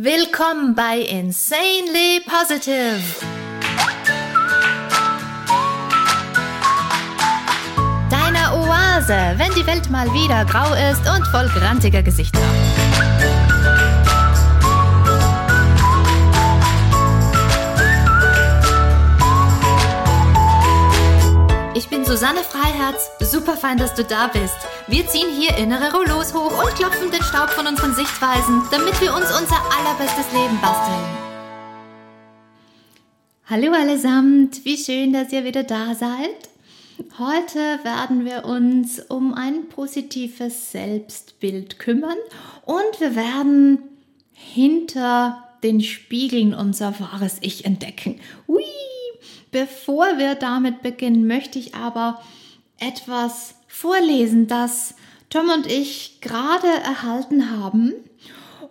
Willkommen bei Insanely Positive. Deiner Oase, wenn die Welt mal wieder grau ist und voll grantiger Gesichter. Susanne Freiherz. Super fein, dass du da bist. Wir ziehen hier innere Rollos hoch und klopfen den Staub von unseren Sichtweisen, damit wir uns unser allerbestes Leben basteln. Hallo allesamt, wie schön, dass ihr wieder da seid. Heute werden wir uns um ein positives Selbstbild kümmern und wir werden hinter den Spiegeln unser wahres Ich entdecken. Hui! Bevor wir damit beginnen, möchte ich aber etwas vorlesen, das Tom und ich gerade erhalten haben.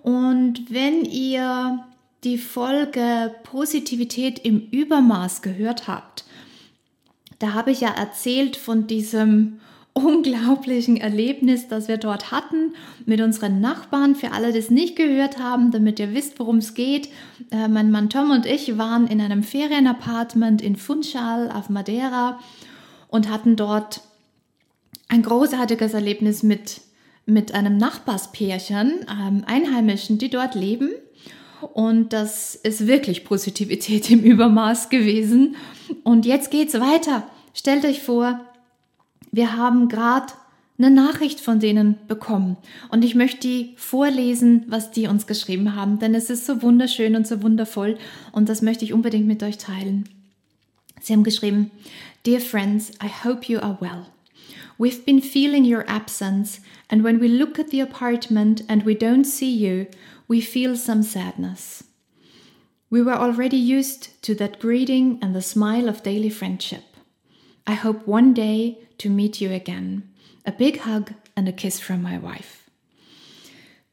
Und wenn ihr die Folge Positivität im Übermaß gehört habt, da habe ich ja erzählt von diesem unglaublichen Erlebnis, das wir dort hatten mit unseren Nachbarn. Für alle, die es nicht gehört haben, damit ihr wisst, worum es geht. Äh, mein Mann Tom und ich waren in einem Ferienapartment in Funchal auf Madeira und hatten dort ein großartiges Erlebnis mit, mit einem Nachbarspärchen, ähm, Einheimischen, die dort leben. Und das ist wirklich Positivität im Übermaß gewesen. Und jetzt geht's weiter. Stellt euch vor, wir haben gerade eine Nachricht von denen bekommen und ich möchte die vorlesen, was die uns geschrieben haben, denn es ist so wunderschön und so wundervoll und das möchte ich unbedingt mit euch teilen. Sie haben geschrieben, Dear friends, I hope you are well. We've been feeling your absence and when we look at the apartment and we don't see you, we feel some sadness. We were already used to that greeting and the smile of daily friendship. I hope one day to meet you again. A big hug and a kiss from my wife.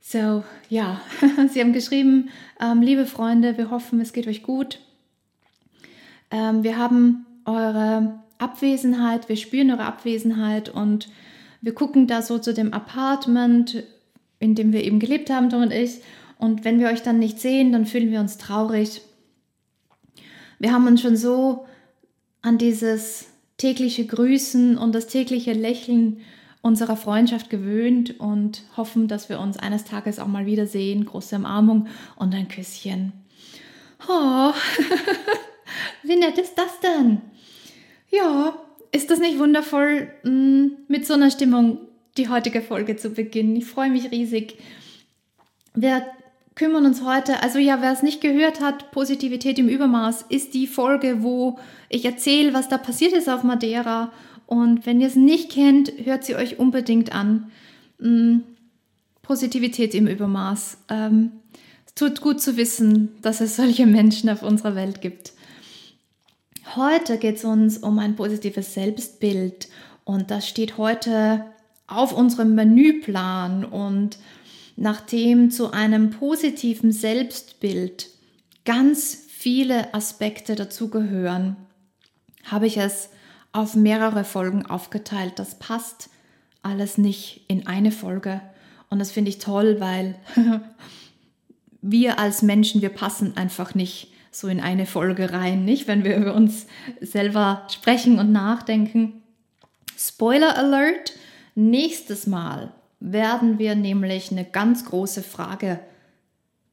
So, ja, Sie haben geschrieben, ähm, liebe Freunde, wir hoffen, es geht euch gut. Ähm, wir haben eure Abwesenheit, wir spüren eure Abwesenheit und wir gucken da so zu dem Apartment, in dem wir eben gelebt haben, Tom und ich. Und wenn wir euch dann nicht sehen, dann fühlen wir uns traurig. Wir haben uns schon so an dieses tägliche Grüßen und das tägliche Lächeln unserer Freundschaft gewöhnt und hoffen, dass wir uns eines Tages auch mal wiedersehen. Große Umarmung und ein Küsschen. Oh, wie nett ist das denn? Ja, ist das nicht wundervoll, mm, mit so einer Stimmung die heutige Folge zu beginnen? Ich freue mich riesig. Wir kümmern uns heute, also ja, wer es nicht gehört hat, Positivität im Übermaß ist die Folge, wo ich erzähle, was da passiert ist auf Madeira. Und wenn ihr es nicht kennt, hört sie euch unbedingt an. Mm, Positivität im Übermaß. Ähm, es tut gut zu wissen, dass es solche Menschen auf unserer Welt gibt. Heute geht es uns um ein positives Selbstbild und das steht heute auf unserem Menüplan und nachdem zu einem positiven Selbstbild ganz viele Aspekte dazugehören, habe ich es auf mehrere Folgen aufgeteilt. Das passt alles nicht in eine Folge. Und das finde ich toll, weil wir als Menschen, wir passen einfach nicht so in eine Folge rein, nicht? Wenn wir über uns selber sprechen und nachdenken. Spoiler Alert, nächstes Mal werden wir nämlich eine ganz große Frage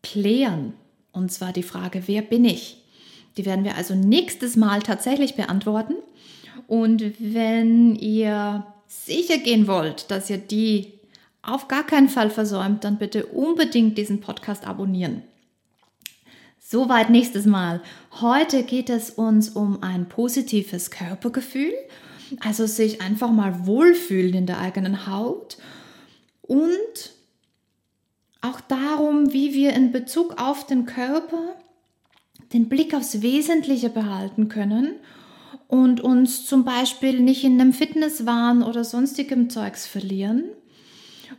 klären. Und zwar die Frage, wer bin ich? Die werden wir also nächstes Mal tatsächlich beantworten. Und wenn ihr sicher gehen wollt, dass ihr die auf gar keinen Fall versäumt, dann bitte unbedingt diesen Podcast abonnieren. Soweit nächstes Mal. Heute geht es uns um ein positives Körpergefühl, also sich einfach mal wohlfühlen in der eigenen Haut und auch darum, wie wir in Bezug auf den Körper den Blick aufs Wesentliche behalten können und uns zum Beispiel nicht in einem Fitnesswahn oder sonstigem Zeugs verlieren.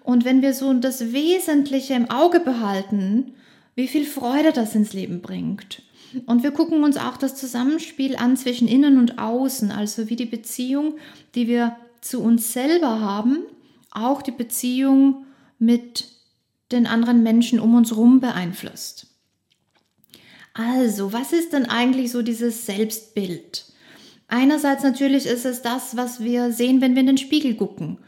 Und wenn wir so das Wesentliche im Auge behalten, wie viel Freude das ins Leben bringt. Und wir gucken uns auch das Zusammenspiel an zwischen innen und außen, also wie die Beziehung, die wir zu uns selber haben, auch die Beziehung mit den anderen Menschen um uns herum beeinflusst. Also, was ist denn eigentlich so dieses Selbstbild? Einerseits natürlich ist es das, was wir sehen, wenn wir in den Spiegel gucken.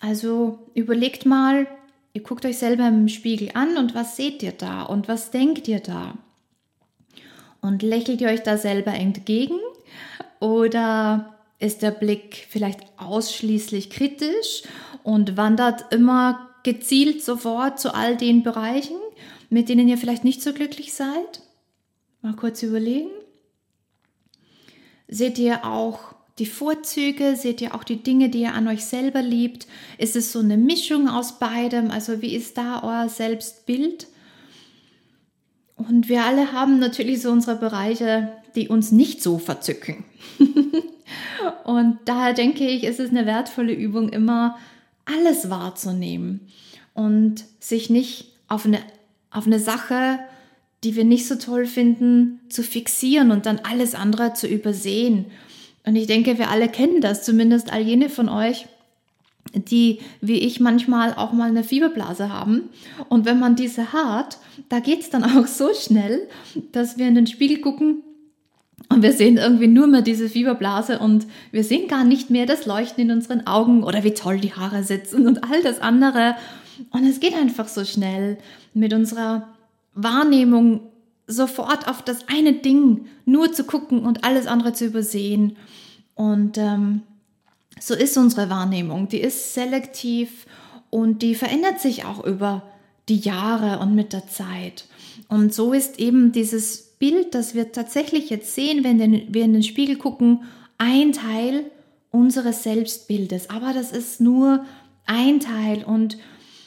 Also überlegt mal, ihr guckt euch selber im Spiegel an und was seht ihr da und was denkt ihr da? Und lächelt ihr euch da selber entgegen oder ist der Blick vielleicht ausschließlich kritisch und wandert immer gezielt sofort zu all den Bereichen, mit denen ihr vielleicht nicht so glücklich seid? Mal kurz überlegen. Seht ihr auch die Vorzüge? Seht ihr auch die Dinge, die ihr an euch selber liebt? Ist es so eine Mischung aus beidem? Also wie ist da euer Selbstbild? Und wir alle haben natürlich so unsere Bereiche, die uns nicht so verzücken. und daher denke ich, ist es eine wertvolle Übung, immer alles wahrzunehmen und sich nicht auf eine, auf eine Sache, die wir nicht so toll finden, zu fixieren und dann alles andere zu übersehen. Und ich denke, wir alle kennen das, zumindest all jene von euch, die wie ich manchmal auch mal eine Fieberblase haben. Und wenn man diese hat, da geht es dann auch so schnell, dass wir in den Spiegel gucken und wir sehen irgendwie nur mehr diese Fieberblase und wir sehen gar nicht mehr das Leuchten in unseren Augen oder wie toll die Haare sitzen und all das andere. Und es geht einfach so schnell mit unserer Wahrnehmung sofort auf das eine Ding nur zu gucken und alles andere zu übersehen. Und ähm, so ist unsere Wahrnehmung. Die ist selektiv und die verändert sich auch über die Jahre und mit der Zeit. Und so ist eben dieses Bild, das wir tatsächlich jetzt sehen, wenn wir in den Spiegel gucken, ein Teil unseres Selbstbildes. Aber das ist nur ein Teil und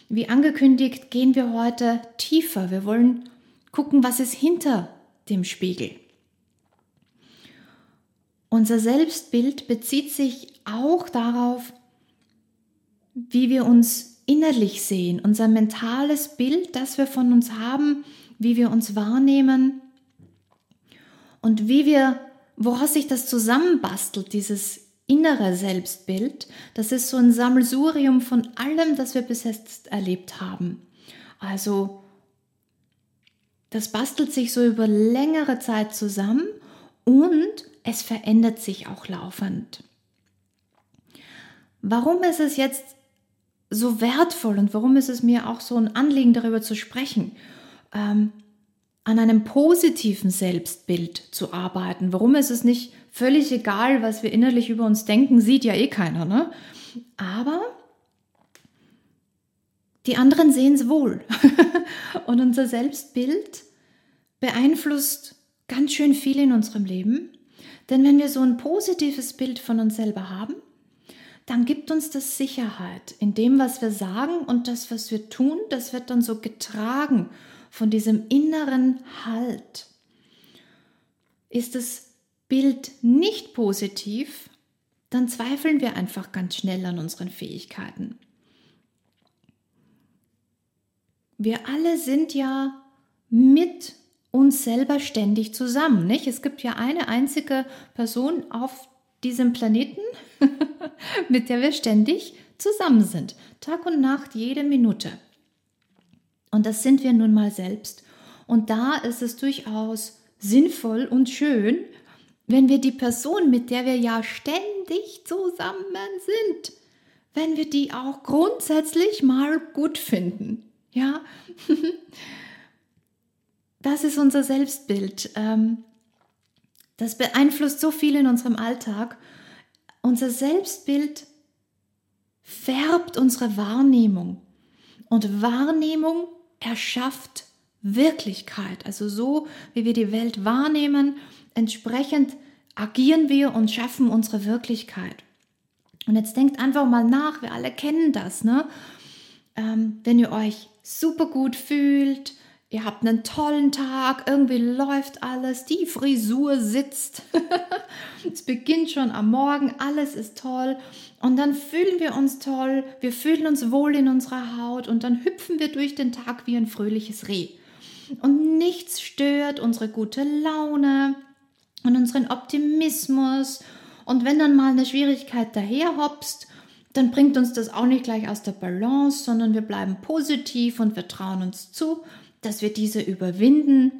wie angekündigt, gehen wir heute tiefer. Wir wollen gucken, was ist hinter dem Spiegel. Unser Selbstbild bezieht sich auch darauf, wie wir uns innerlich sehen, unser mentales Bild, das wir von uns haben, wie wir uns wahrnehmen und wie wir, woraus sich das zusammenbastelt, dieses innere Selbstbild, das ist so ein Sammelsurium von allem, das wir bis jetzt erlebt haben. Also das bastelt sich so über längere Zeit zusammen und es verändert sich auch laufend. Warum ist es jetzt so wertvoll und warum ist es mir auch so ein Anliegen, darüber zu sprechen? Ähm, an einem positiven Selbstbild zu arbeiten. Warum ist es nicht völlig egal, was wir innerlich über uns denken, sieht ja eh keiner, ne? Aber die anderen sehen es wohl. Und unser Selbstbild beeinflusst ganz schön viel in unserem Leben. Denn wenn wir so ein positives Bild von uns selber haben, dann gibt uns das Sicherheit in dem, was wir sagen und das, was wir tun, das wird dann so getragen von diesem inneren Halt. Ist das Bild nicht positiv, dann zweifeln wir einfach ganz schnell an unseren Fähigkeiten. Wir alle sind ja mit uns selber ständig zusammen, nicht? Es gibt ja eine einzige Person auf diesem Planeten, mit der wir ständig zusammen sind. Tag und Nacht, jede Minute. Und das sind wir nun mal selbst. Und da ist es durchaus sinnvoll und schön, wenn wir die Person, mit der wir ja ständig zusammen sind, wenn wir die auch grundsätzlich mal gut finden. Ja, das ist unser Selbstbild. Ähm, das beeinflusst so viel in unserem Alltag. Unser Selbstbild färbt unsere Wahrnehmung. Und Wahrnehmung erschafft Wirklichkeit. Also so, wie wir die Welt wahrnehmen, entsprechend agieren wir und schaffen unsere Wirklichkeit. Und jetzt denkt einfach mal nach, wir alle kennen das, ne? Ähm, wenn ihr euch super gut fühlt, ihr habt einen tollen Tag, irgendwie läuft alles, die Frisur sitzt, es beginnt schon am Morgen, alles ist toll und dann fühlen wir uns toll, wir fühlen uns wohl in unserer Haut und dann hüpfen wir durch den Tag wie ein fröhliches Reh. Und nichts stört unsere gute Laune und unseren Optimismus. Und wenn dann mal eine Schwierigkeit daherhopst, dann bringt uns das auch nicht gleich aus der Balance, sondern wir bleiben positiv und wir trauen uns zu, dass wir diese überwinden.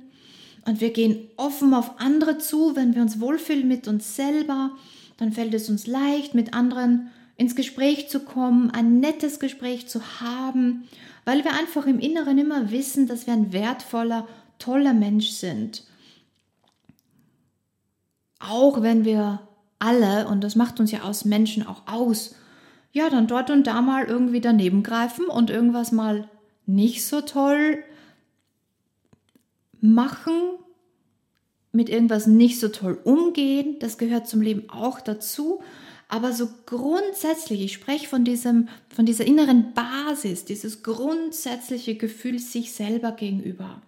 und wir gehen offen auf andere zu, wenn wir uns wohlfühlen mit uns selber, dann fällt es uns leicht, mit anderen ins Gespräch zu kommen, ein nettes Gespräch zu haben, weil wir einfach im Inneren immer wissen, dass wir ein wertvoller, toller Mensch sind. Auch wenn wir alle, und das macht uns ja aus Menschen auch aus, ja, dann dort und da mal irgendwie daneben greifen und irgendwas mal nicht so toll machen, mit irgendwas nicht so toll umgehen, das gehört zum Leben auch dazu. Aber so grundsätzlich, ich spreche von, diesem, von dieser inneren Basis, dieses grundsätzliche Gefühl sich selber gegenüber.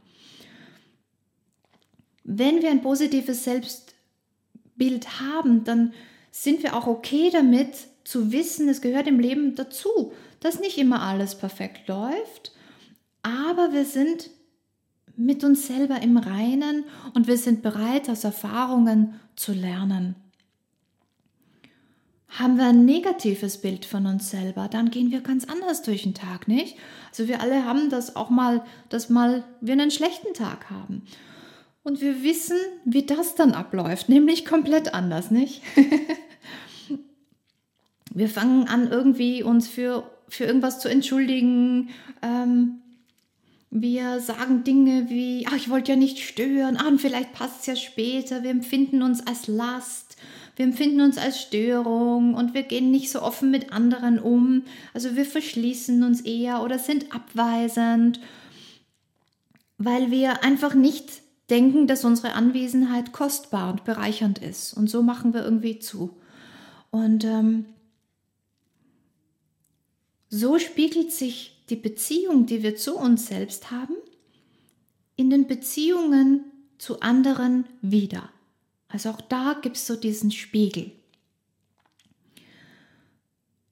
Wenn wir ein positives Selbstbild haben, dann sind wir auch okay damit zu wissen, es gehört im Leben dazu, dass nicht immer alles perfekt läuft, aber wir sind mit uns selber im Reinen und wir sind bereit, aus Erfahrungen zu lernen. Haben wir ein negatives Bild von uns selber, dann gehen wir ganz anders durch den Tag, nicht? Also wir alle haben das auch mal, dass mal wir einen schlechten Tag haben. Und wir wissen, wie das dann abläuft, nämlich komplett anders, nicht? wir fangen an, irgendwie uns für, für irgendwas zu entschuldigen. Ähm, wir sagen Dinge wie, ach, ich wollte ja nicht stören, ah, und vielleicht passt es ja später. Wir empfinden uns als Last wir empfinden uns als Störung und wir gehen nicht so offen mit anderen um. Also wir verschließen uns eher oder sind abweisend, weil wir einfach nicht denken, dass unsere Anwesenheit kostbar und bereichernd ist. Und so machen wir irgendwie zu. Und ähm, so spiegelt sich die Beziehung, die wir zu uns selbst haben, in den Beziehungen zu anderen wieder. Also auch da gibt es so diesen Spiegel.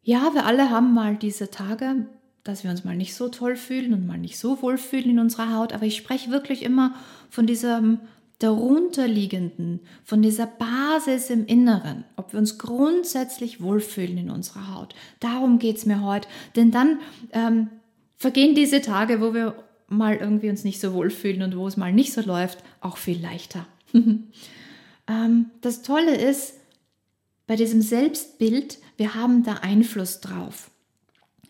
Ja, wir alle haben mal diese Tage, dass wir uns mal nicht so toll fühlen und mal nicht so wohl fühlen in unserer Haut, aber ich spreche wirklich immer von diesem darunterliegenden, von dieser Basis im Inneren, ob wir uns grundsätzlich wohlfühlen in unserer Haut. Darum geht es mir heute, denn dann ähm, vergehen diese Tage, wo wir mal irgendwie uns nicht so wohlfühlen und wo es mal nicht so läuft, auch viel leichter. ähm, das Tolle ist, bei diesem Selbstbild, wir haben da Einfluss drauf.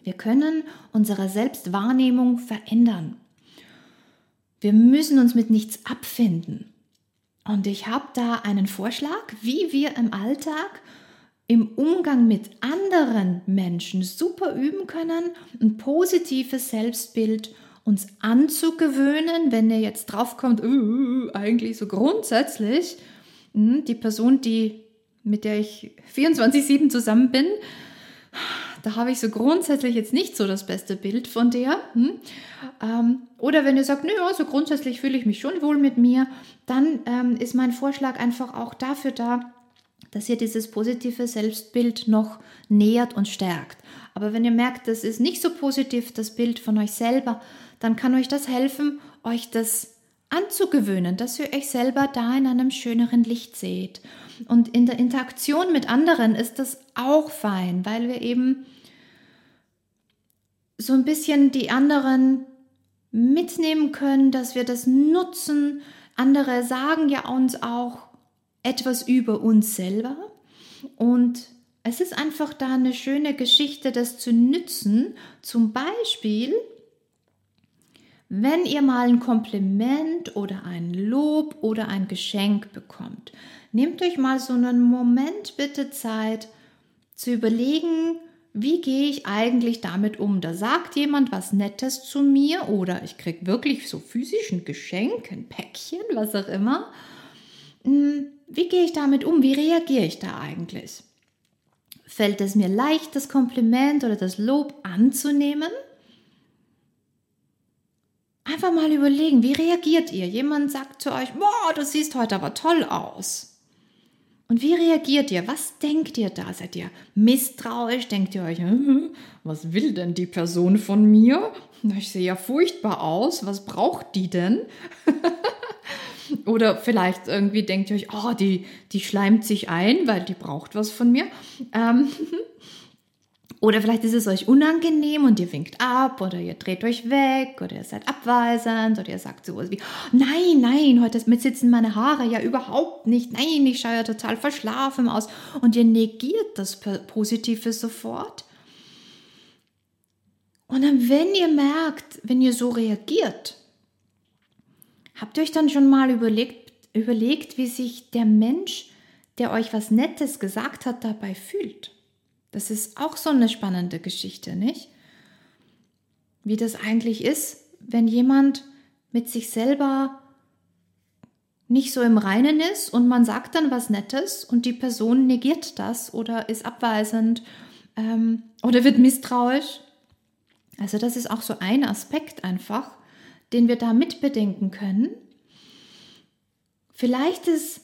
Wir können unsere Selbstwahrnehmung verändern. Wir müssen uns mit nichts abfinden. Und ich habe da einen Vorschlag, wie wir im Alltag im Umgang mit anderen Menschen super üben können, ein positives Selbstbild uns anzugewöhnen, wenn ihr jetzt draufkommt, uh, eigentlich so grundsätzlich hm, die Person, die, mit der ich 24-7 zusammen bin, da habe ich so grundsätzlich jetzt nicht so das beste Bild von der. Hm? Ähm, oder wenn ihr sagt, nö, so grundsätzlich fühle ich mich schon wohl mit mir, dann ähm, ist mein Vorschlag einfach auch dafür da, dass ihr dieses positive Selbstbild noch nähert und stärkt. Aber wenn ihr merkt, das ist nicht so positiv, das Bild von euch selber, dann kann euch das helfen, euch das anzugewöhnen, dass ihr euch selber da in einem schöneren Licht seht. Und in der Interaktion mit anderen ist das auch fein, weil wir eben so ein bisschen die anderen mitnehmen können, dass wir das nutzen. Andere sagen ja uns auch etwas über uns selber und es ist einfach da eine schöne Geschichte, das zu nützen. Zum Beispiel, wenn ihr mal ein Kompliment oder ein Lob oder ein Geschenk bekommt, nehmt euch mal so einen Moment bitte Zeit zu überlegen, wie gehe ich eigentlich damit um? Da sagt jemand was Nettes zu mir oder ich kriege wirklich so physisch ein Geschenk, ein Päckchen, was auch immer. Hm, wie gehe ich damit um? Wie reagiere ich da eigentlich? Fällt es mir leicht, das Kompliment oder das Lob anzunehmen? Einfach mal überlegen, wie reagiert ihr? Jemand sagt zu euch, boah, du siehst heute aber toll aus. Und wie reagiert ihr? Was denkt ihr da? Seid ihr misstrauisch? Denkt ihr euch, was will denn die Person von mir? Ich sehe ja furchtbar aus. Was braucht die denn? Oder vielleicht irgendwie denkt ihr euch, oh, die, die schleimt sich ein, weil die braucht was von mir. Ähm, Oder vielleicht ist es euch unangenehm und ihr winkt ab oder ihr dreht euch weg oder ihr seid abweisend oder ihr sagt sowas wie, nein, nein, heute sitzen meine Haare ja überhaupt nicht, nein, ich schaue ja total verschlafen aus und ihr negiert das Positive sofort. Und dann, wenn ihr merkt, wenn ihr so reagiert, habt ihr euch dann schon mal überlegt, überlegt, wie sich der Mensch, der euch was Nettes gesagt hat, dabei fühlt? Das ist auch so eine spannende Geschichte, nicht? Wie das eigentlich ist, wenn jemand mit sich selber nicht so im Reinen ist und man sagt dann was Nettes und die Person negiert das oder ist abweisend ähm, oder wird misstrauisch. Also das ist auch so ein Aspekt einfach, den wir da mitbedenken können. Vielleicht ist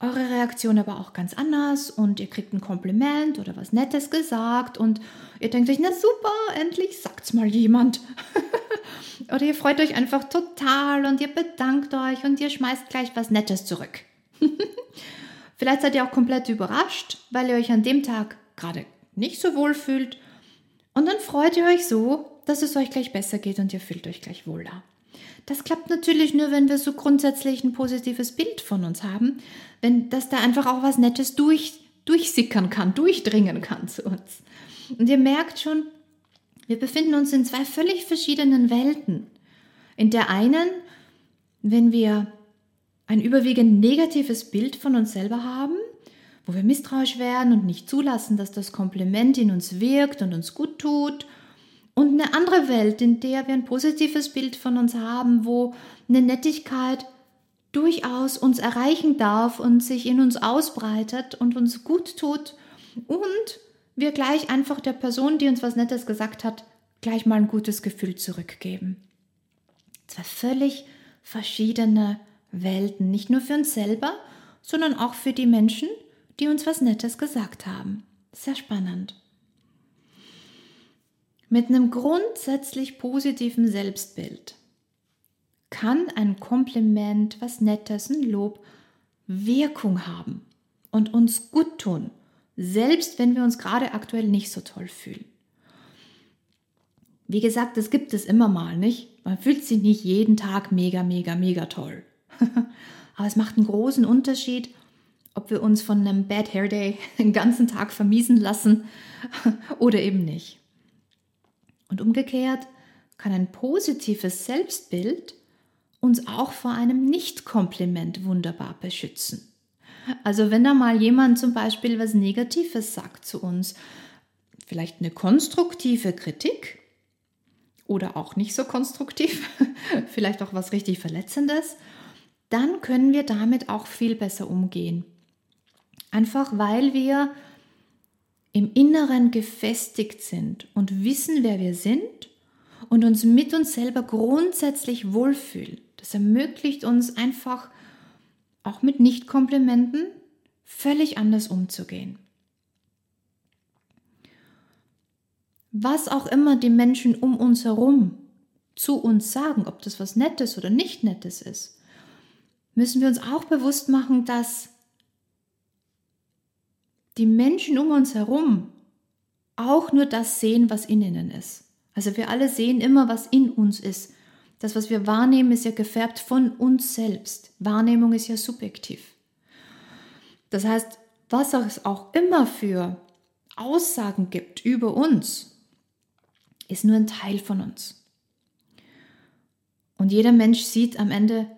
eure Reaktion aber auch ganz anders und ihr kriegt ein Kompliment oder was Nettes gesagt und ihr denkt euch, na super, endlich sagt's mal jemand. oder ihr freut euch einfach total und ihr bedankt euch und ihr schmeißt gleich was Nettes zurück. Vielleicht seid ihr auch komplett überrascht, weil ihr euch an dem Tag gerade nicht so wohl fühlt und dann freut ihr euch so, dass es euch gleich besser geht und ihr fühlt euch gleich wohler. Das klappt natürlich nur, wenn wir so grundsätzlich ein positives Bild von uns haben, wenn das da einfach auch was Nettes durch, durchsickern kann, durchdringen kann zu uns. Und ihr merkt schon, wir befinden uns in zwei völlig verschiedenen Welten. In der einen, wenn wir ein überwiegend negatives Bild von uns selber haben, wo wir misstrauisch werden und nicht zulassen, dass das Kompliment in uns wirkt und uns gut tut und eine andere Welt, in der wir ein positives Bild von uns haben, wo eine Nettigkeit durchaus uns erreichen darf und sich in uns ausbreitet und uns gut tut und wir gleich einfach der Person, die uns was Nettes gesagt hat, gleich mal ein gutes Gefühl zurückgeben. Zwei völlig verschiedene Welten, nicht nur für uns selber, sondern auch für die Menschen, die uns was Nettes gesagt haben. Sehr spannend. Mit einem grundsätzlich positiven Selbstbild kann ein Kompliment, was Nettes, ein Lob Wirkung haben und uns gut tun, selbst wenn wir uns gerade aktuell nicht so toll fühlen. Wie gesagt, das gibt es immer mal, nicht? Man fühlt sich nicht jeden Tag mega, mega, mega toll. Aber es macht einen großen Unterschied, ob wir uns von einem Bad Hair Day den ganzen Tag vermiesen lassen oder eben nicht. Und umgekehrt kann ein positives Selbstbild uns auch vor einem Nicht-Kompliment wunderbar beschützen. Also wenn da mal jemand zum Beispiel was Negatives sagt zu uns, vielleicht eine konstruktive Kritik oder auch nicht so konstruktiv, vielleicht auch was richtig Verletzendes, dann können wir damit auch viel besser umgehen. Einfach weil wir im Inneren gefestigt sind und wissen, wer wir sind und uns mit uns selber grundsätzlich wohlfühlen. Das ermöglicht uns einfach auch mit Nicht-Komplimenten völlig anders umzugehen. Was auch immer die Menschen um uns herum zu uns sagen, ob das was Nettes oder nicht Nettes ist, müssen wir uns auch bewusst machen, dass die Menschen um uns herum auch nur das sehen, was in ihnen ist. Also wir alle sehen immer, was in uns ist. Das, was wir wahrnehmen, ist ja gefärbt von uns selbst. Wahrnehmung ist ja subjektiv. Das heißt, was es auch immer für Aussagen gibt über uns, ist nur ein Teil von uns. Und jeder Mensch sieht am Ende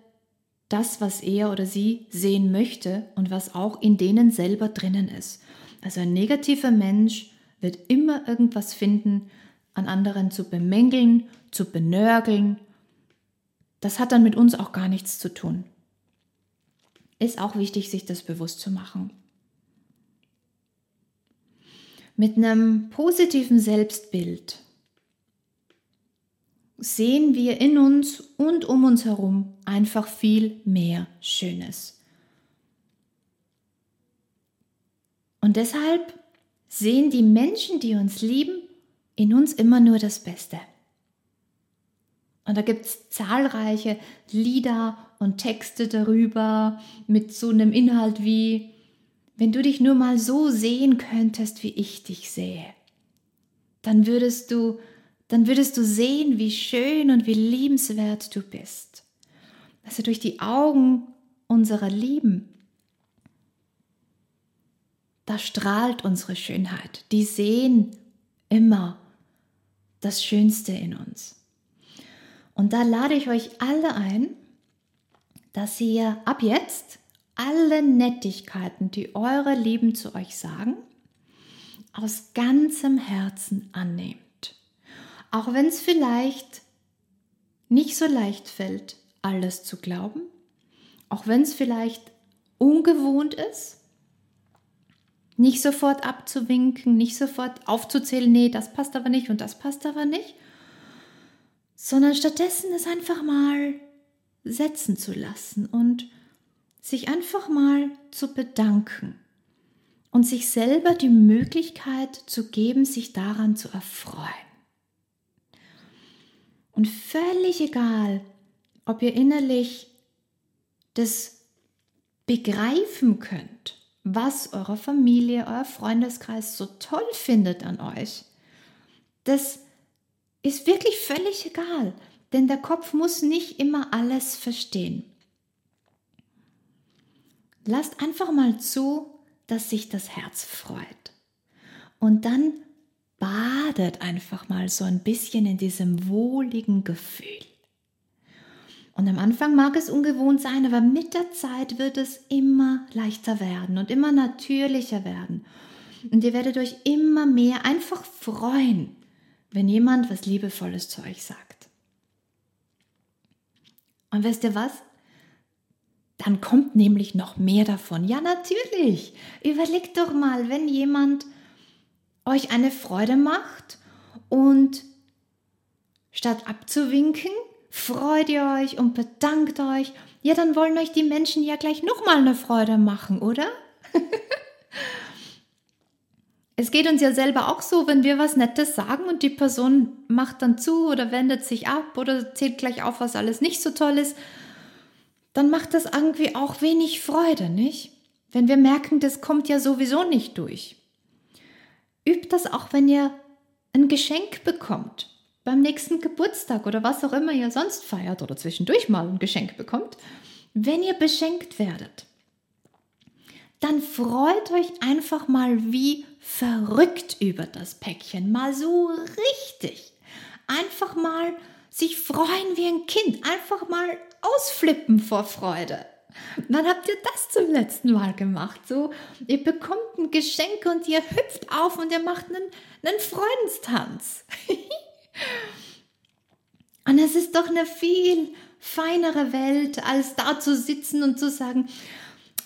das, was er oder sie sehen möchte und was auch in denen selber drinnen ist. Also ein negativer Mensch wird immer irgendwas finden, an anderen zu bemängeln, zu benörgeln. Das hat dann mit uns auch gar nichts zu tun. Ist auch wichtig, sich das bewusst zu machen. Mit einem positiven Selbstbild sehen wir in uns und um uns herum einfach viel mehr Schönes. Und deshalb sehen die Menschen, die uns lieben, in uns immer nur das Beste. Und da gibt es zahlreiche Lieder und Texte darüber mit so einem Inhalt wie, wenn du dich nur mal so sehen könntest, wie ich dich sehe. dann würdest du, dann würdest du sehen, wie schön und wie liebenswert du bist. Also durch die Augen unserer Lieben, da strahlt unsere Schönheit. Die sehen immer das Schönste in uns. Und da lade ich euch alle ein, dass ihr ab jetzt alle Nettigkeiten, die eure Lieben zu euch sagen, aus ganzem Herzen annehmt. Auch wenn es vielleicht nicht so leicht fällt, alles zu glauben, auch wenn es vielleicht ungewohnt ist, nicht sofort abzuwinken, nicht sofort aufzuzählen, nee, das passt aber nicht und das passt aber nicht, sondern stattdessen es einfach mal setzen zu lassen und sich einfach mal zu bedanken und sich selber die Möglichkeit zu geben, sich daran zu erfreuen. Und völlig egal, ob ihr innerlich das begreifen könnt, was eure Familie, euer Freundeskreis so toll findet an euch, das ist wirklich völlig egal, denn der Kopf muss nicht immer alles verstehen. Lasst einfach mal zu, dass sich das Herz freut. Und dann badet einfach mal so ein bisschen in diesem wohligen Gefühl. Und am Anfang mag es ungewohnt sein, aber mit der Zeit wird es immer leichter werden und immer natürlicher werden. Und ihr werdet euch immer mehr einfach freuen, wenn jemand was Liebevolles zu euch sagt. Und wisst ihr was? Dann kommt nämlich noch mehr davon. Ja, natürlich. Überlegt doch mal, wenn jemand euch eine Freude macht und statt abzuwinken, freut ihr euch und bedankt euch, ja, dann wollen euch die Menschen ja gleich nochmal eine Freude machen, oder? es geht uns ja selber auch so, wenn wir was Nettes sagen und die Person macht dann zu oder wendet sich ab oder zählt gleich auf, was alles nicht so toll ist, dann macht das irgendwie auch wenig Freude, nicht? Wenn wir merken, das kommt ja sowieso nicht durch. Übt das auch, wenn ihr ein Geschenk bekommt beim nächsten Geburtstag oder was auch immer ihr sonst feiert oder zwischendurch mal ein Geschenk bekommt, wenn ihr beschenkt werdet, dann freut euch einfach mal wie verrückt über das Päckchen, mal so richtig. Einfach mal sich freuen wie ein Kind, einfach mal ausflippen vor Freude. Wann habt ihr das zum letzten Mal gemacht? So, ihr bekommt ein Geschenk und ihr hüpft auf und ihr macht einen, einen Freudenstanz. Und es ist doch eine viel feinere Welt, als da zu sitzen und zu sagen,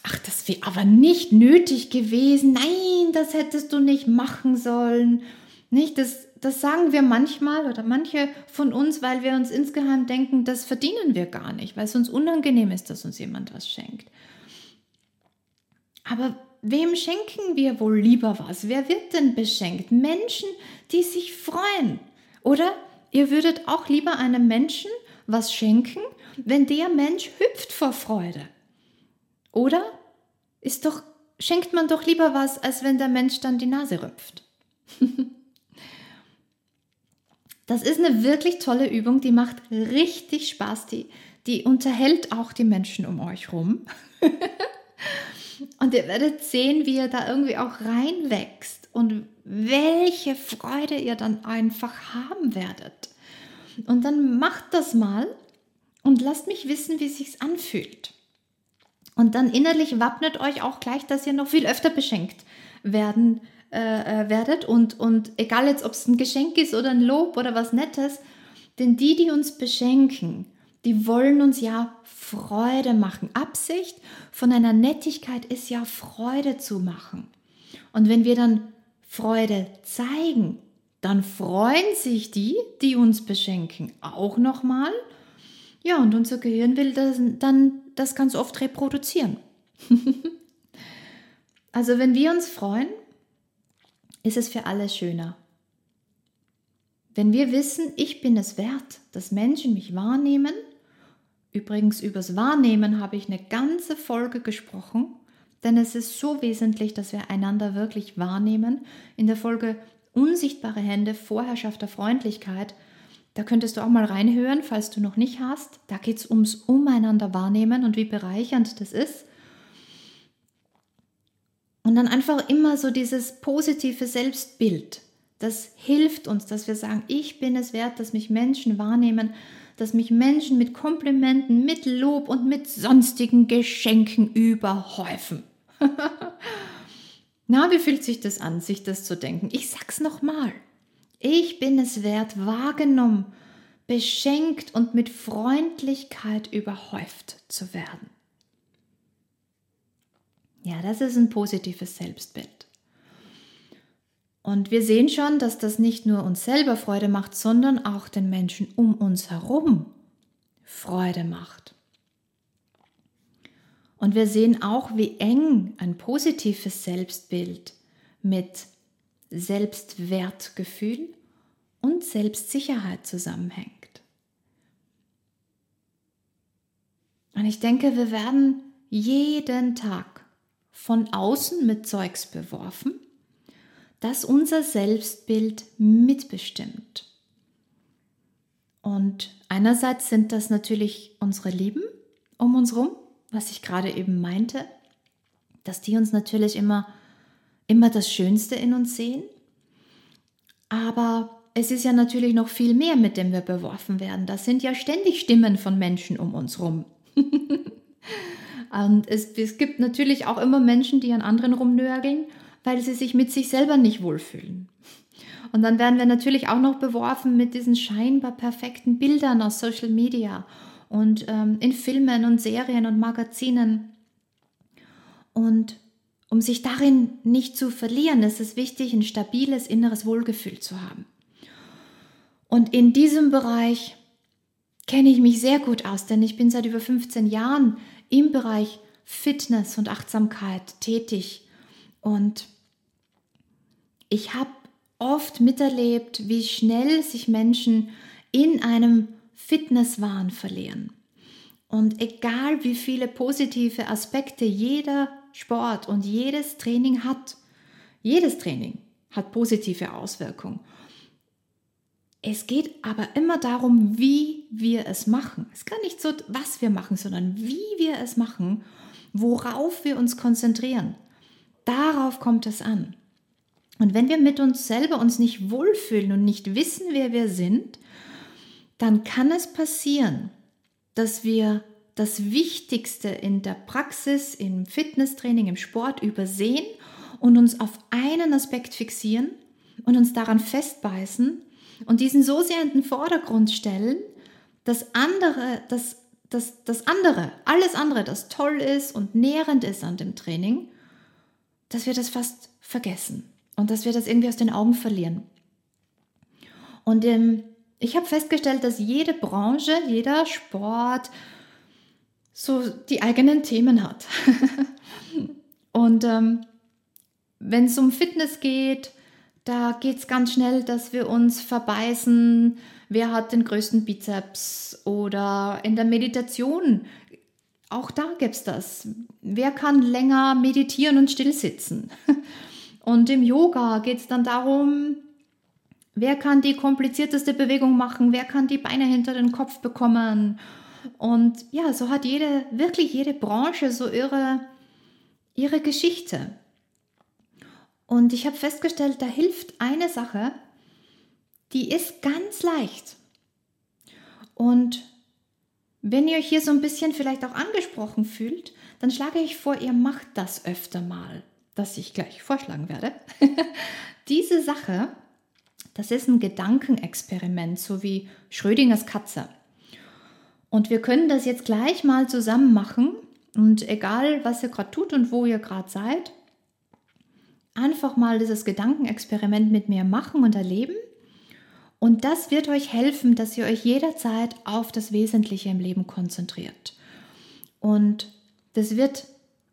ach, das wäre aber nicht nötig gewesen. Nein, das hättest du nicht machen sollen. Nicht, das, das sagen wir manchmal oder manche von uns, weil wir uns insgeheim denken, das verdienen wir gar nicht, weil es uns unangenehm ist, dass uns jemand was schenkt. Aber wem schenken wir wohl lieber was? Wer wird denn beschenkt? Menschen, die sich freuen. Oder ihr würdet auch lieber einem Menschen was schenken, wenn der Mensch hüpft vor Freude. Oder ist doch, schenkt man doch lieber was, als wenn der Mensch dann die Nase rümpft. das ist eine wirklich tolle Übung, die macht richtig Spaß, die, die unterhält auch die Menschen um euch rum. Und ihr werdet sehen, wie ihr da irgendwie auch reinwächst und welche Freude ihr dann einfach haben werdet. Und dann macht das mal und lasst mich wissen, wie es sich anfühlt. Und dann innerlich wappnet euch auch gleich, dass ihr noch viel öfter beschenkt werden äh, äh werdet. Und, und egal jetzt, ob es ein Geschenk ist oder ein Lob oder was Nettes, denn die, die uns beschenken, die wollen uns ja Freude machen. Absicht von einer Nettigkeit ist ja Freude zu machen. Und wenn wir dann Freude zeigen, dann freuen sich die, die uns beschenken, auch nochmal. Ja, und unser Gehirn will das, dann das ganz oft reproduzieren. also wenn wir uns freuen, ist es für alle schöner. Wenn wir wissen, ich bin es wert, dass Menschen mich wahrnehmen, übrigens übers Wahrnehmen habe ich eine ganze Folge gesprochen, denn es ist so wesentlich, dass wir einander wirklich wahrnehmen. In der Folge Unsichtbare Hände, Vorherrschaft der Freundlichkeit. Da könntest du auch mal reinhören, falls du noch nicht hast. Da geht es ums Umeinander wahrnehmen und wie bereichernd das ist. Und dann einfach immer so dieses positive Selbstbild. Das hilft uns, dass wir sagen, ich bin es wert, dass mich Menschen wahrnehmen, dass mich Menschen mit Komplimenten, mit Lob und mit sonstigen Geschenken überhäufen. Na, wie fühlt sich das an, sich das zu denken? Ich sag's nochmal. Ich bin es wert, wahrgenommen, beschenkt und mit Freundlichkeit überhäuft zu werden. Ja, das ist ein positives Selbstbild. Und wir sehen schon, dass das nicht nur uns selber Freude macht, sondern auch den Menschen um uns herum Freude macht. Und wir sehen auch, wie eng ein positives Selbstbild mit Selbstwertgefühl und Selbstsicherheit zusammenhängt. Und ich denke, wir werden jeden Tag von außen mit Zeugs beworfen, das unser Selbstbild mitbestimmt. Und einerseits sind das natürlich unsere Lieben um uns herum, was ich gerade eben meinte, dass die uns natürlich immer, immer das Schönste in uns sehen. Aber es ist ja natürlich noch viel mehr, mit dem wir beworfen werden. Das sind ja ständig Stimmen von Menschen um uns rum. Und es, es gibt natürlich auch immer Menschen, die an anderen rumnörgeln, weil sie sich mit sich selber nicht wohlfühlen. Und dann werden wir natürlich auch noch beworfen mit diesen scheinbar perfekten Bildern aus Social Media und ähm, in Filmen und Serien und Magazinen. Und um sich darin nicht zu verlieren, ist es wichtig, ein stabiles inneres Wohlgefühl zu haben. Und in diesem Bereich kenne ich mich sehr gut aus, denn ich bin seit über 15 Jahren im Bereich Fitness und Achtsamkeit tätig. Und ich habe oft miterlebt, wie schnell sich Menschen in einem Fitnesswahn verlieren. Und egal wie viele positive Aspekte jeder Sport und jedes Training hat, jedes Training hat positive Auswirkungen. Es geht aber immer darum, wie wir es machen. Es ist gar nicht so, was wir machen, sondern wie wir es machen, worauf wir uns konzentrieren. Darauf kommt es an. Und wenn wir mit uns selber uns nicht wohlfühlen und nicht wissen, wer wir sind, dann kann es passieren, dass wir das Wichtigste in der Praxis, im Fitnesstraining, im Sport übersehen und uns auf einen Aspekt fixieren und uns daran festbeißen und diesen so sehr in den Vordergrund stellen, dass andere, dass, dass das andere, alles andere, das toll ist und nährend ist an dem Training, dass wir das fast vergessen und dass wir das irgendwie aus den Augen verlieren. Und ähm, ich habe festgestellt, dass jede Branche, jeder Sport so die eigenen Themen hat. und ähm, wenn es um Fitness geht, da geht es ganz schnell, dass wir uns verbeißen, wer hat den größten Bizeps oder in der Meditation, auch da gibt es das. Wer kann länger meditieren und still sitzen? Und im Yoga geht es dann darum, wer kann die komplizierteste Bewegung machen, wer kann die Beine hinter den Kopf bekommen. Und ja, so hat jede, wirklich jede Branche so ihre, ihre Geschichte. Und ich habe festgestellt, da hilft eine Sache, die ist ganz leicht. Und wenn ihr euch hier so ein bisschen vielleicht auch angesprochen fühlt, dann schlage ich vor, ihr macht das öfter mal das ich gleich vorschlagen werde. Diese Sache, das ist ein Gedankenexperiment, so wie Schrödingers Katze. Und wir können das jetzt gleich mal zusammen machen. Und egal, was ihr gerade tut und wo ihr gerade seid, einfach mal dieses Gedankenexperiment mit mir machen und erleben. Und das wird euch helfen, dass ihr euch jederzeit auf das Wesentliche im Leben konzentriert. Und das wird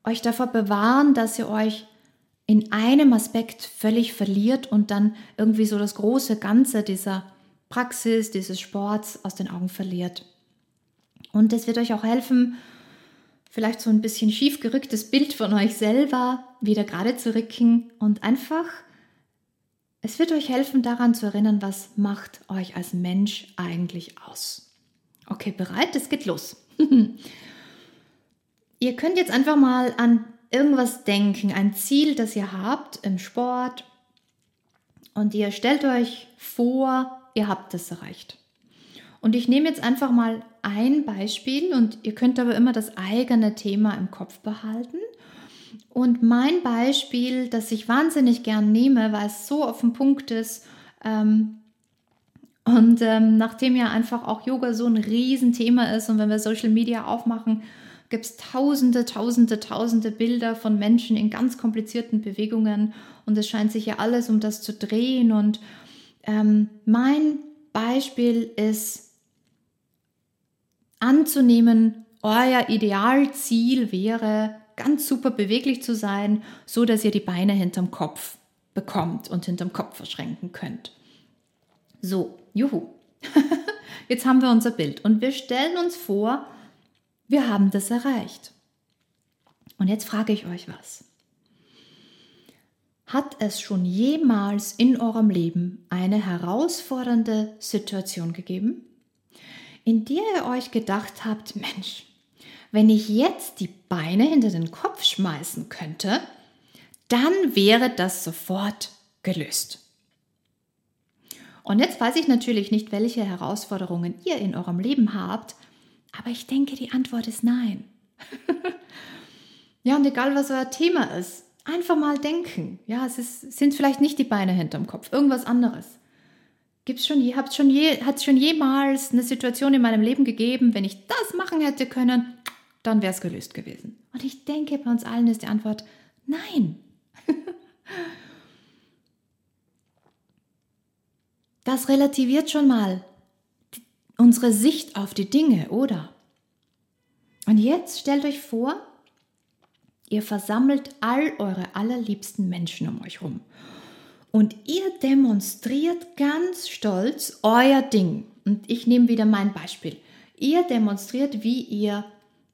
euch davor bewahren, dass ihr euch in einem Aspekt völlig verliert und dann irgendwie so das große Ganze dieser Praxis, dieses Sports aus den Augen verliert. Und es wird euch auch helfen, vielleicht so ein bisschen schief gerücktes Bild von euch selber wieder gerade zu rücken und einfach Es wird euch helfen, daran zu erinnern, was macht euch als Mensch eigentlich aus. Okay, bereit? Es geht los. ihr könnt jetzt einfach mal an irgendwas denken, ein Ziel, das ihr habt im Sport. Und ihr stellt euch vor, ihr habt es erreicht. Und ich nehme jetzt einfach mal ein Beispiel und ihr könnt aber immer das eigene Thema im Kopf behalten. Und mein Beispiel, das ich wahnsinnig gern nehme, weil es so auf den Punkt ist, ähm, und ähm, nachdem ja einfach auch Yoga so ein Riesenthema ist und wenn wir Social Media aufmachen, gibt es tausende, tausende, tausende Bilder von Menschen in ganz komplizierten Bewegungen und es scheint sich ja alles um das zu drehen. Und ähm, mein Beispiel ist anzunehmen, euer Idealziel wäre, ganz super beweglich zu sein, so dass ihr die Beine hinterm Kopf bekommt und hinterm Kopf verschränken könnt. So, juhu. Jetzt haben wir unser Bild und wir stellen uns vor, wir haben das erreicht. Und jetzt frage ich euch was. Hat es schon jemals in eurem Leben eine herausfordernde Situation gegeben, in der ihr euch gedacht habt, Mensch, wenn ich jetzt die Beine hinter den Kopf schmeißen könnte, dann wäre das sofort gelöst. Und jetzt weiß ich natürlich nicht, welche Herausforderungen ihr in eurem Leben habt, aber ich denke, die Antwort ist nein. ja, und egal was euer Thema ist, einfach mal denken. Ja, es ist, sind vielleicht nicht die Beine hinterm Kopf, irgendwas anderes. Gibt's schon, habt schon je, hat es schon jemals eine Situation in meinem Leben gegeben, wenn ich das machen hätte können, dann wäre es gelöst gewesen. Und ich denke, bei uns allen ist die Antwort nein. das relativiert schon mal unsere Sicht auf die Dinge, oder? Und jetzt stellt euch vor, ihr versammelt all eure allerliebsten Menschen um euch rum. Und ihr demonstriert ganz stolz euer Ding. Und ich nehme wieder mein Beispiel. Ihr demonstriert, wie ihr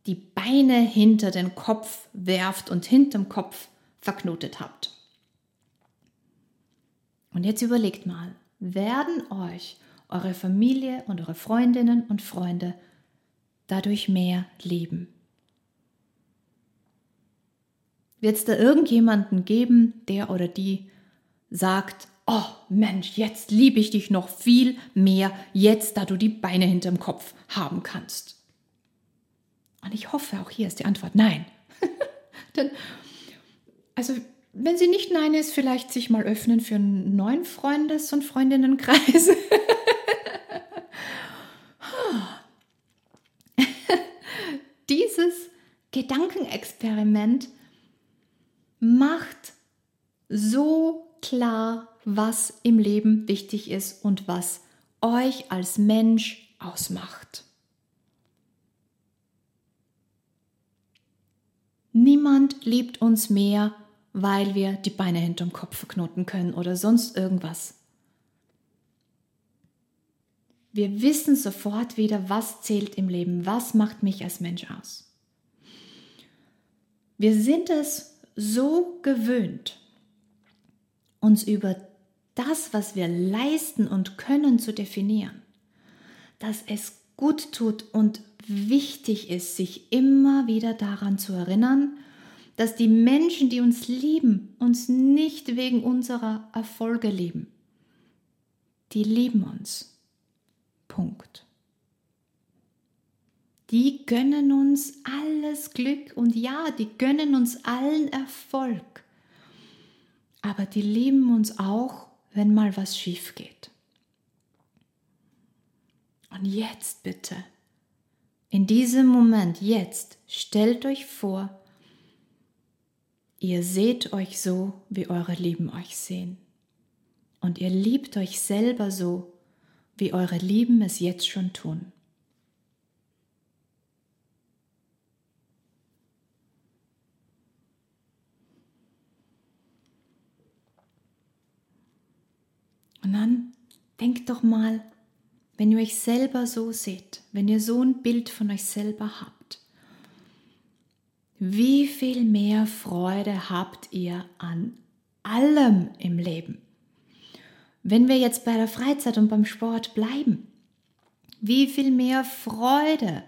die Beine hinter den Kopf werft und hinterm Kopf verknotet habt. Und jetzt überlegt mal, werden euch eure Familie und eure Freundinnen und Freunde dadurch mehr lieben? Wird es da irgendjemanden geben, der oder die sagt, oh Mensch, jetzt liebe ich dich noch viel mehr, jetzt da du die Beine hinterm Kopf haben kannst? Und ich hoffe, auch hier ist die Antwort nein. Denn, also, wenn sie nicht nein ist, vielleicht sich mal öffnen für einen neuen Freundes- und Freundinnenkreis. Dieses Gedankenexperiment macht so klar, was im Leben wichtig ist und was euch als Mensch ausmacht. Niemand liebt uns mehr, weil wir die Beine hinterm Kopf verknoten können oder sonst irgendwas. Wir wissen sofort wieder, was zählt im Leben, was macht mich als Mensch aus. Wir sind es so gewöhnt, uns über das, was wir leisten und können, zu definieren, dass es gut tut und wichtig ist, sich immer wieder daran zu erinnern, dass die Menschen, die uns lieben, uns nicht wegen unserer Erfolge lieben. Die lieben uns. Punkt. Die gönnen uns alles Glück und ja, die gönnen uns allen Erfolg. Aber die lieben uns auch, wenn mal was schief geht. Und jetzt bitte in diesem Moment, jetzt, stellt euch vor, ihr seht euch so, wie eure Lieben euch sehen. Und ihr liebt euch selber so, wie eure Lieben es jetzt schon tun. Und dann denkt doch mal wenn ihr euch selber so seht, wenn ihr so ein Bild von euch selber habt, wie viel mehr Freude habt ihr an allem im Leben? wenn wir jetzt bei der Freizeit und beim Sport bleiben, wie viel mehr Freude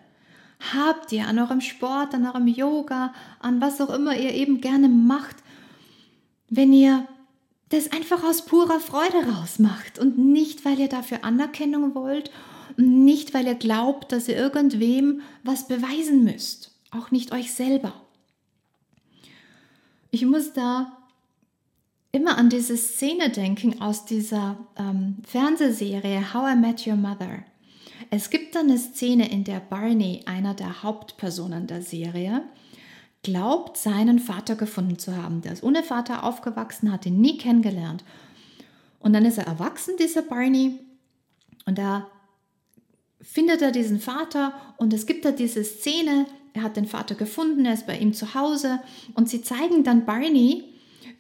habt ihr an eurem Sport, an eurem Yoga, an was auch immer ihr eben gerne macht, wenn ihr das einfach aus purer Freude rausmacht und nicht, weil ihr dafür Anerkennung wollt und nicht, weil ihr glaubt, dass ihr irgendwem was beweisen müsst, auch nicht euch selber. Ich muss da immer an diese Szene denken aus dieser ähm, Fernsehserie How I Met Your Mother. Es gibt da eine Szene, in der Barney, einer der Hauptpersonen der Serie, glaubt, seinen Vater gefunden zu haben. Der ist ohne Vater aufgewachsen, hat ihn nie kennengelernt. Und dann ist er erwachsen, dieser Barney, und da findet er diesen Vater und es gibt da diese Szene, er hat den Vater gefunden, er ist bei ihm zu Hause und sie zeigen dann Barney,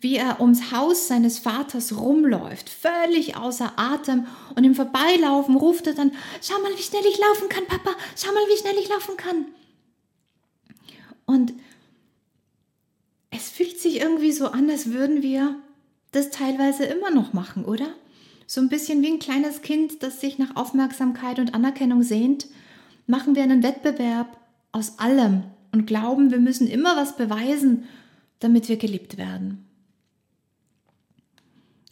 wie er ums Haus seines Vaters rumläuft, völlig außer Atem und im Vorbeilaufen ruft er dann, schau mal, wie schnell ich laufen kann, Papa, schau mal, wie schnell ich laufen kann. Und es fühlt sich irgendwie so an, als würden wir das teilweise immer noch machen, oder? So ein bisschen wie ein kleines Kind, das sich nach Aufmerksamkeit und Anerkennung sehnt, machen wir einen Wettbewerb aus allem und glauben, wir müssen immer was beweisen, damit wir geliebt werden.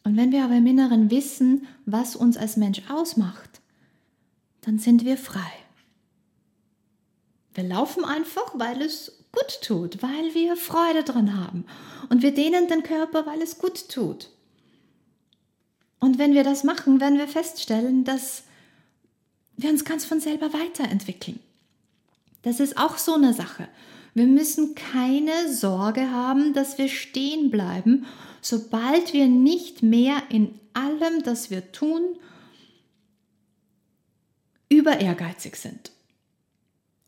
Und wenn wir aber im Inneren wissen, was uns als Mensch ausmacht, dann sind wir frei. Wir laufen einfach, weil es gut tut, weil wir Freude dran haben. Und wir dehnen den Körper, weil es gut tut. Und wenn wir das machen, werden wir feststellen, dass wir uns ganz von selber weiterentwickeln. Das ist auch so eine Sache. Wir müssen keine Sorge haben, dass wir stehen bleiben, sobald wir nicht mehr in allem, das wir tun, über ehrgeizig sind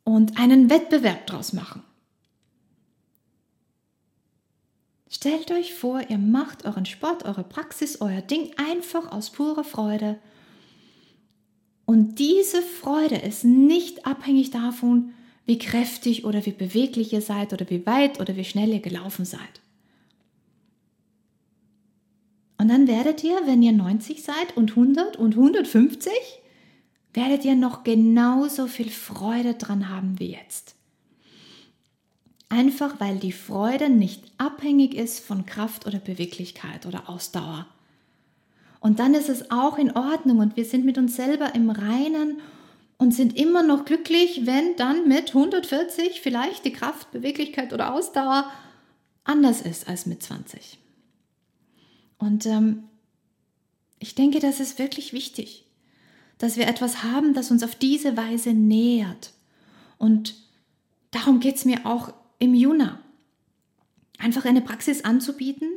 und einen Wettbewerb daraus machen. Stellt euch vor, ihr macht euren Sport, eure Praxis, euer Ding einfach aus purer Freude. Und diese Freude ist nicht abhängig davon, wie kräftig oder wie beweglich ihr seid oder wie weit oder wie schnell ihr gelaufen seid. Und dann werdet ihr, wenn ihr 90 seid und 100 und 150, werdet ihr noch genauso viel Freude dran haben wie jetzt. Einfach weil die Freude nicht abhängig ist von Kraft oder Beweglichkeit oder Ausdauer. Und dann ist es auch in Ordnung und wir sind mit uns selber im Reinen und sind immer noch glücklich, wenn dann mit 140 vielleicht die Kraft, Beweglichkeit oder Ausdauer anders ist als mit 20. Und ähm, ich denke, das ist wirklich wichtig, dass wir etwas haben, das uns auf diese Weise nähert. Und darum geht es mir auch im Juna. Einfach eine Praxis anzubieten,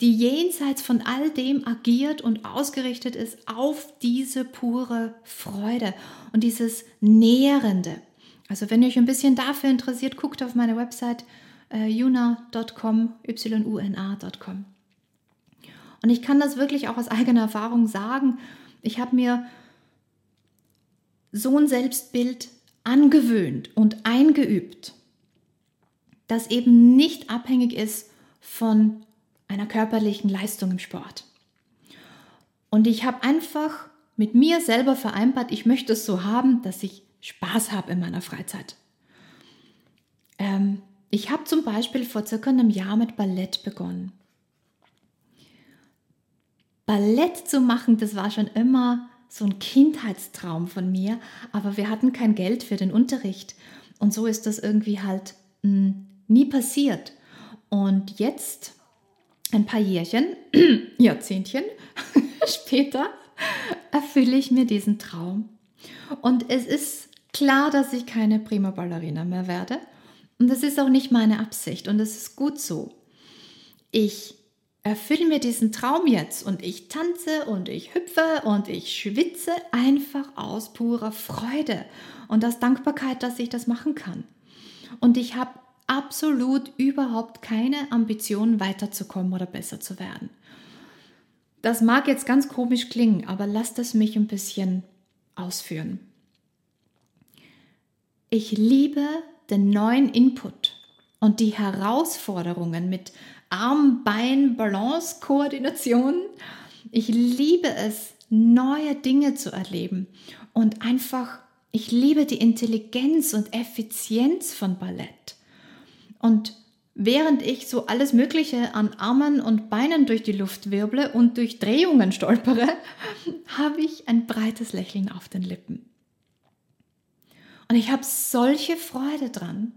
die jenseits von all dem agiert und ausgerichtet ist auf diese pure Freude und dieses Nährende. Also wenn ihr euch ein bisschen dafür interessiert, guckt auf meine Website äh, yuna.com, yuna.com. Und ich kann das wirklich auch aus eigener Erfahrung sagen. Ich habe mir so ein Selbstbild angewöhnt und eingeübt das eben nicht abhängig ist von einer körperlichen Leistung im Sport. Und ich habe einfach mit mir selber vereinbart, ich möchte es so haben, dass ich Spaß habe in meiner Freizeit. Ähm, ich habe zum Beispiel vor circa einem Jahr mit Ballett begonnen. Ballett zu machen, das war schon immer so ein Kindheitstraum von mir, aber wir hatten kein Geld für den Unterricht. Und so ist das irgendwie halt mh, hm, nie passiert. Und jetzt, ein paar Jährchen, Jahrzehntchen später, erfülle ich mir diesen Traum. Und es ist klar, dass ich keine Prima Ballerina mehr werde. Und das ist auch nicht meine Absicht. Und es ist gut so. Ich erfülle mir diesen Traum jetzt und ich tanze und ich hüpfe und ich schwitze einfach aus purer Freude und aus Dankbarkeit, dass ich das machen kann. Und ich habe absolut überhaupt keine Ambition, weiterzukommen oder besser zu werden. Das mag jetzt ganz komisch klingen, aber lasst es mich ein bisschen ausführen. Ich liebe den neuen Input und die Herausforderungen mit Arm-Bein-Balance-Koordination Ich liebe es, neue Dinge zu erleben und einfach, ich liebe die Intelligenz und Effizienz von Ballett. Und während ich so alles Mögliche an Armen und Beinen durch die Luft wirble und durch Drehungen stolpere, habe ich ein breites Lächeln auf den Lippen. Und ich habe solche Freude dran,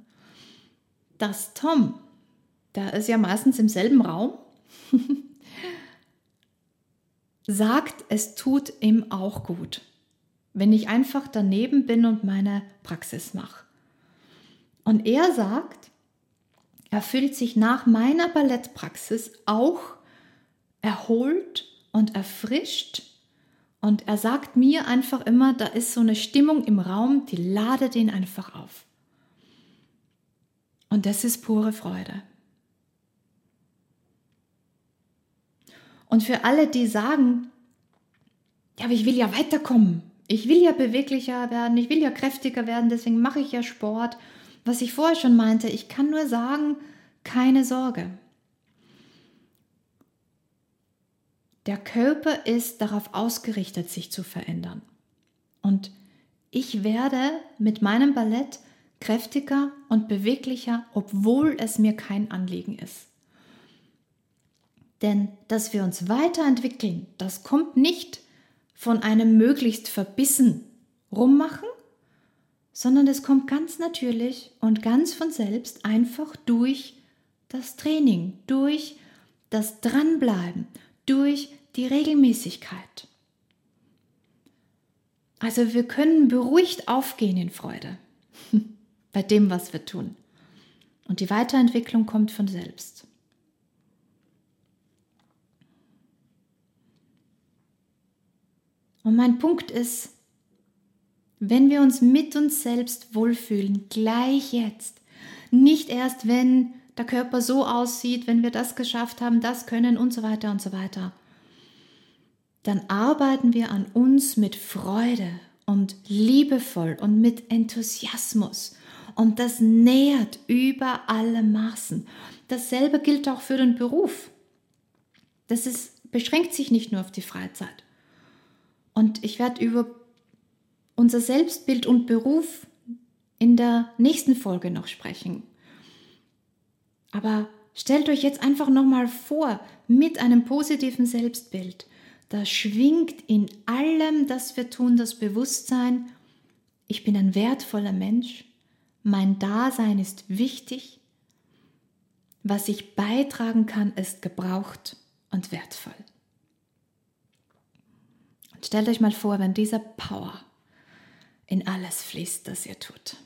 dass Tom, der ist ja meistens im selben Raum, sagt, es tut ihm auch gut, wenn ich einfach daneben bin und meine Praxis mache. Und er sagt, er fühlt sich nach meiner Ballettpraxis auch erholt und erfrischt. Und er sagt mir einfach immer, da ist so eine Stimmung im Raum, die ladet ihn einfach auf. Und das ist pure Freude. Und für alle, die sagen, ja, aber ich will ja weiterkommen, ich will ja beweglicher werden, ich will ja kräftiger werden, deswegen mache ich ja Sport was ich vorher schon meinte, ich kann nur sagen, keine Sorge. Der Körper ist darauf ausgerichtet, sich zu verändern. Und ich werde mit meinem Ballett kräftiger und beweglicher, obwohl es mir kein Anliegen ist. Denn dass wir uns weiterentwickeln, das kommt nicht von einem möglichst verbissen rummachen, sondern es kommt ganz natürlich und ganz von selbst einfach durch das Training, durch das Dranbleiben, durch die Regelmäßigkeit. Also wir können beruhigt aufgehen in Freude bei dem, was wir tun. Und die Weiterentwicklung kommt von selbst. Und mein Punkt ist, wenn wir uns mit uns selbst wohlfühlen, gleich jetzt, nicht erst, wenn der Körper so aussieht, wenn wir das geschafft haben, das können und so weiter und so weiter, dann arbeiten wir an uns mit Freude und liebevoll und mit Enthusiasmus. Und das nährt über alle Maßen. Dasselbe gilt auch für den Beruf. Das ist, beschränkt sich nicht nur auf die Freizeit. Und ich werde über unser Selbstbild und Beruf in der nächsten Folge noch sprechen. Aber stellt euch jetzt einfach nochmal vor, mit einem positiven Selbstbild, da schwingt in allem, das wir tun, das Bewusstsein, ich bin ein wertvoller Mensch, mein Dasein ist wichtig, was ich beitragen kann, ist gebraucht und wertvoll. Und stellt euch mal vor, wenn dieser Power in alles fließt, das ihr tut.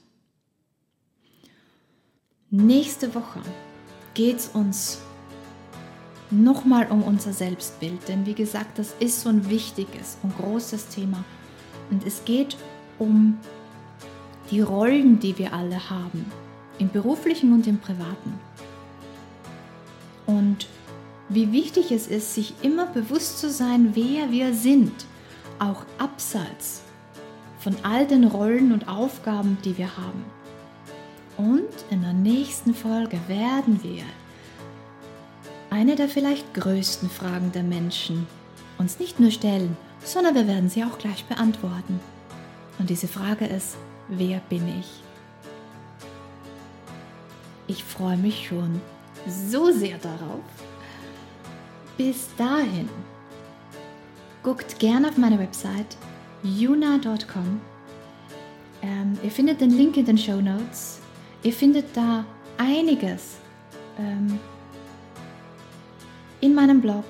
Nächste Woche geht es uns nochmal um unser Selbstbild, denn wie gesagt, das ist so ein wichtiges und großes Thema. Und es geht um die Rollen, die wir alle haben, im beruflichen und im privaten. Und wie wichtig es ist, sich immer bewusst zu sein, wer wir sind, auch abseits von all den Rollen und Aufgaben, die wir haben. Und in der nächsten Folge werden wir eine der vielleicht größten Fragen der Menschen uns nicht nur stellen, sondern wir werden sie auch gleich beantworten. Und diese Frage ist, wer bin ich? Ich freue mich schon so sehr darauf. Bis dahin, guckt gerne auf meine Website yuna.com. Ähm, ihr findet den Link in den Show Notes. Ihr findet da einiges ähm, in meinem Blog,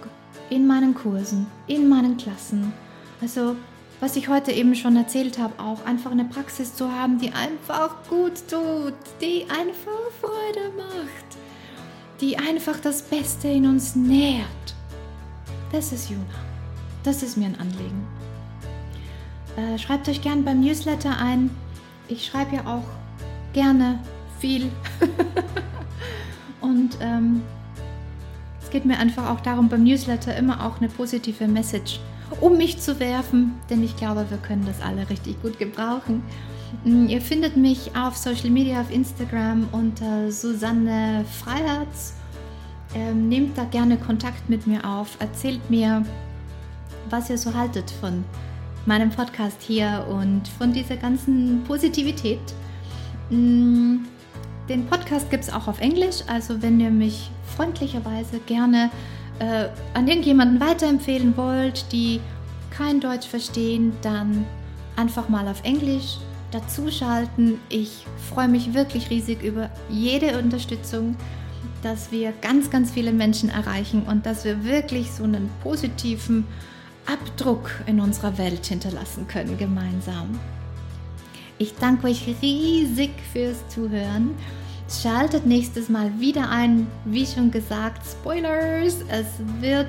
in meinen Kursen, in meinen Klassen. Also, was ich heute eben schon erzählt habe, auch einfach eine Praxis zu haben, die einfach gut tut, die einfach Freude macht, die einfach das Beste in uns nährt. Das ist Juna. Das ist mir ein Anliegen. Äh, schreibt euch gerne beim Newsletter ein. Ich schreibe ja auch gerne viel. Und ähm, es geht mir einfach auch darum, beim Newsletter immer auch eine positive Message um mich zu werfen, denn ich glaube, wir können das alle richtig gut gebrauchen. Mm, ihr findet mich auf Social Media, auf Instagram unter Susanne Freiherz. Ähm, nehmt da gerne Kontakt mit mir auf, erzählt mir, was ihr so haltet von meinem Podcast hier und von dieser ganzen Positivität. Mm, den Podcast gibt es auch auf Englisch, also wenn ihr mich freundlicherweise gerne äh, an irgendjemanden weiterempfehlen wollt, die kein Deutsch verstehen, dann einfach mal auf Englisch dazuschalten. Ich freue mich wirklich riesig über jede Unterstützung, dass wir ganz, ganz viele Menschen erreichen und dass wir wirklich so einen positiven Abdruck in unserer Welt hinterlassen können gemeinsam. Ich danke euch riesig fürs Zuhören. Schaltet nächstes Mal wieder ein. Wie schon gesagt, Spoilers. Es wird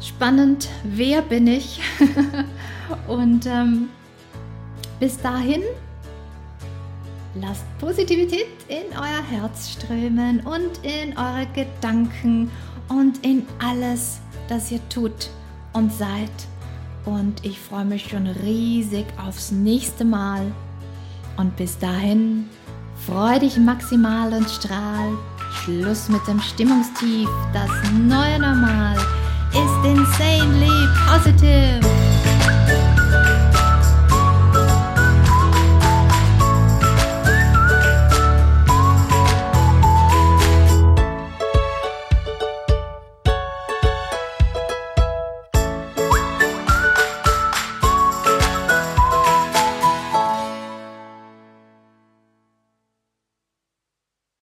spannend. Wer bin ich? Und ähm, bis dahin, lasst Positivität in euer Herz strömen und in eure Gedanken und in alles, das ihr tut und seid. Und ich freue mich schon riesig aufs nächste Mal. Und bis dahin, freu dich maximal und strahl. Schluss mit dem Stimmungstief. Das neue Normal ist insanely positive.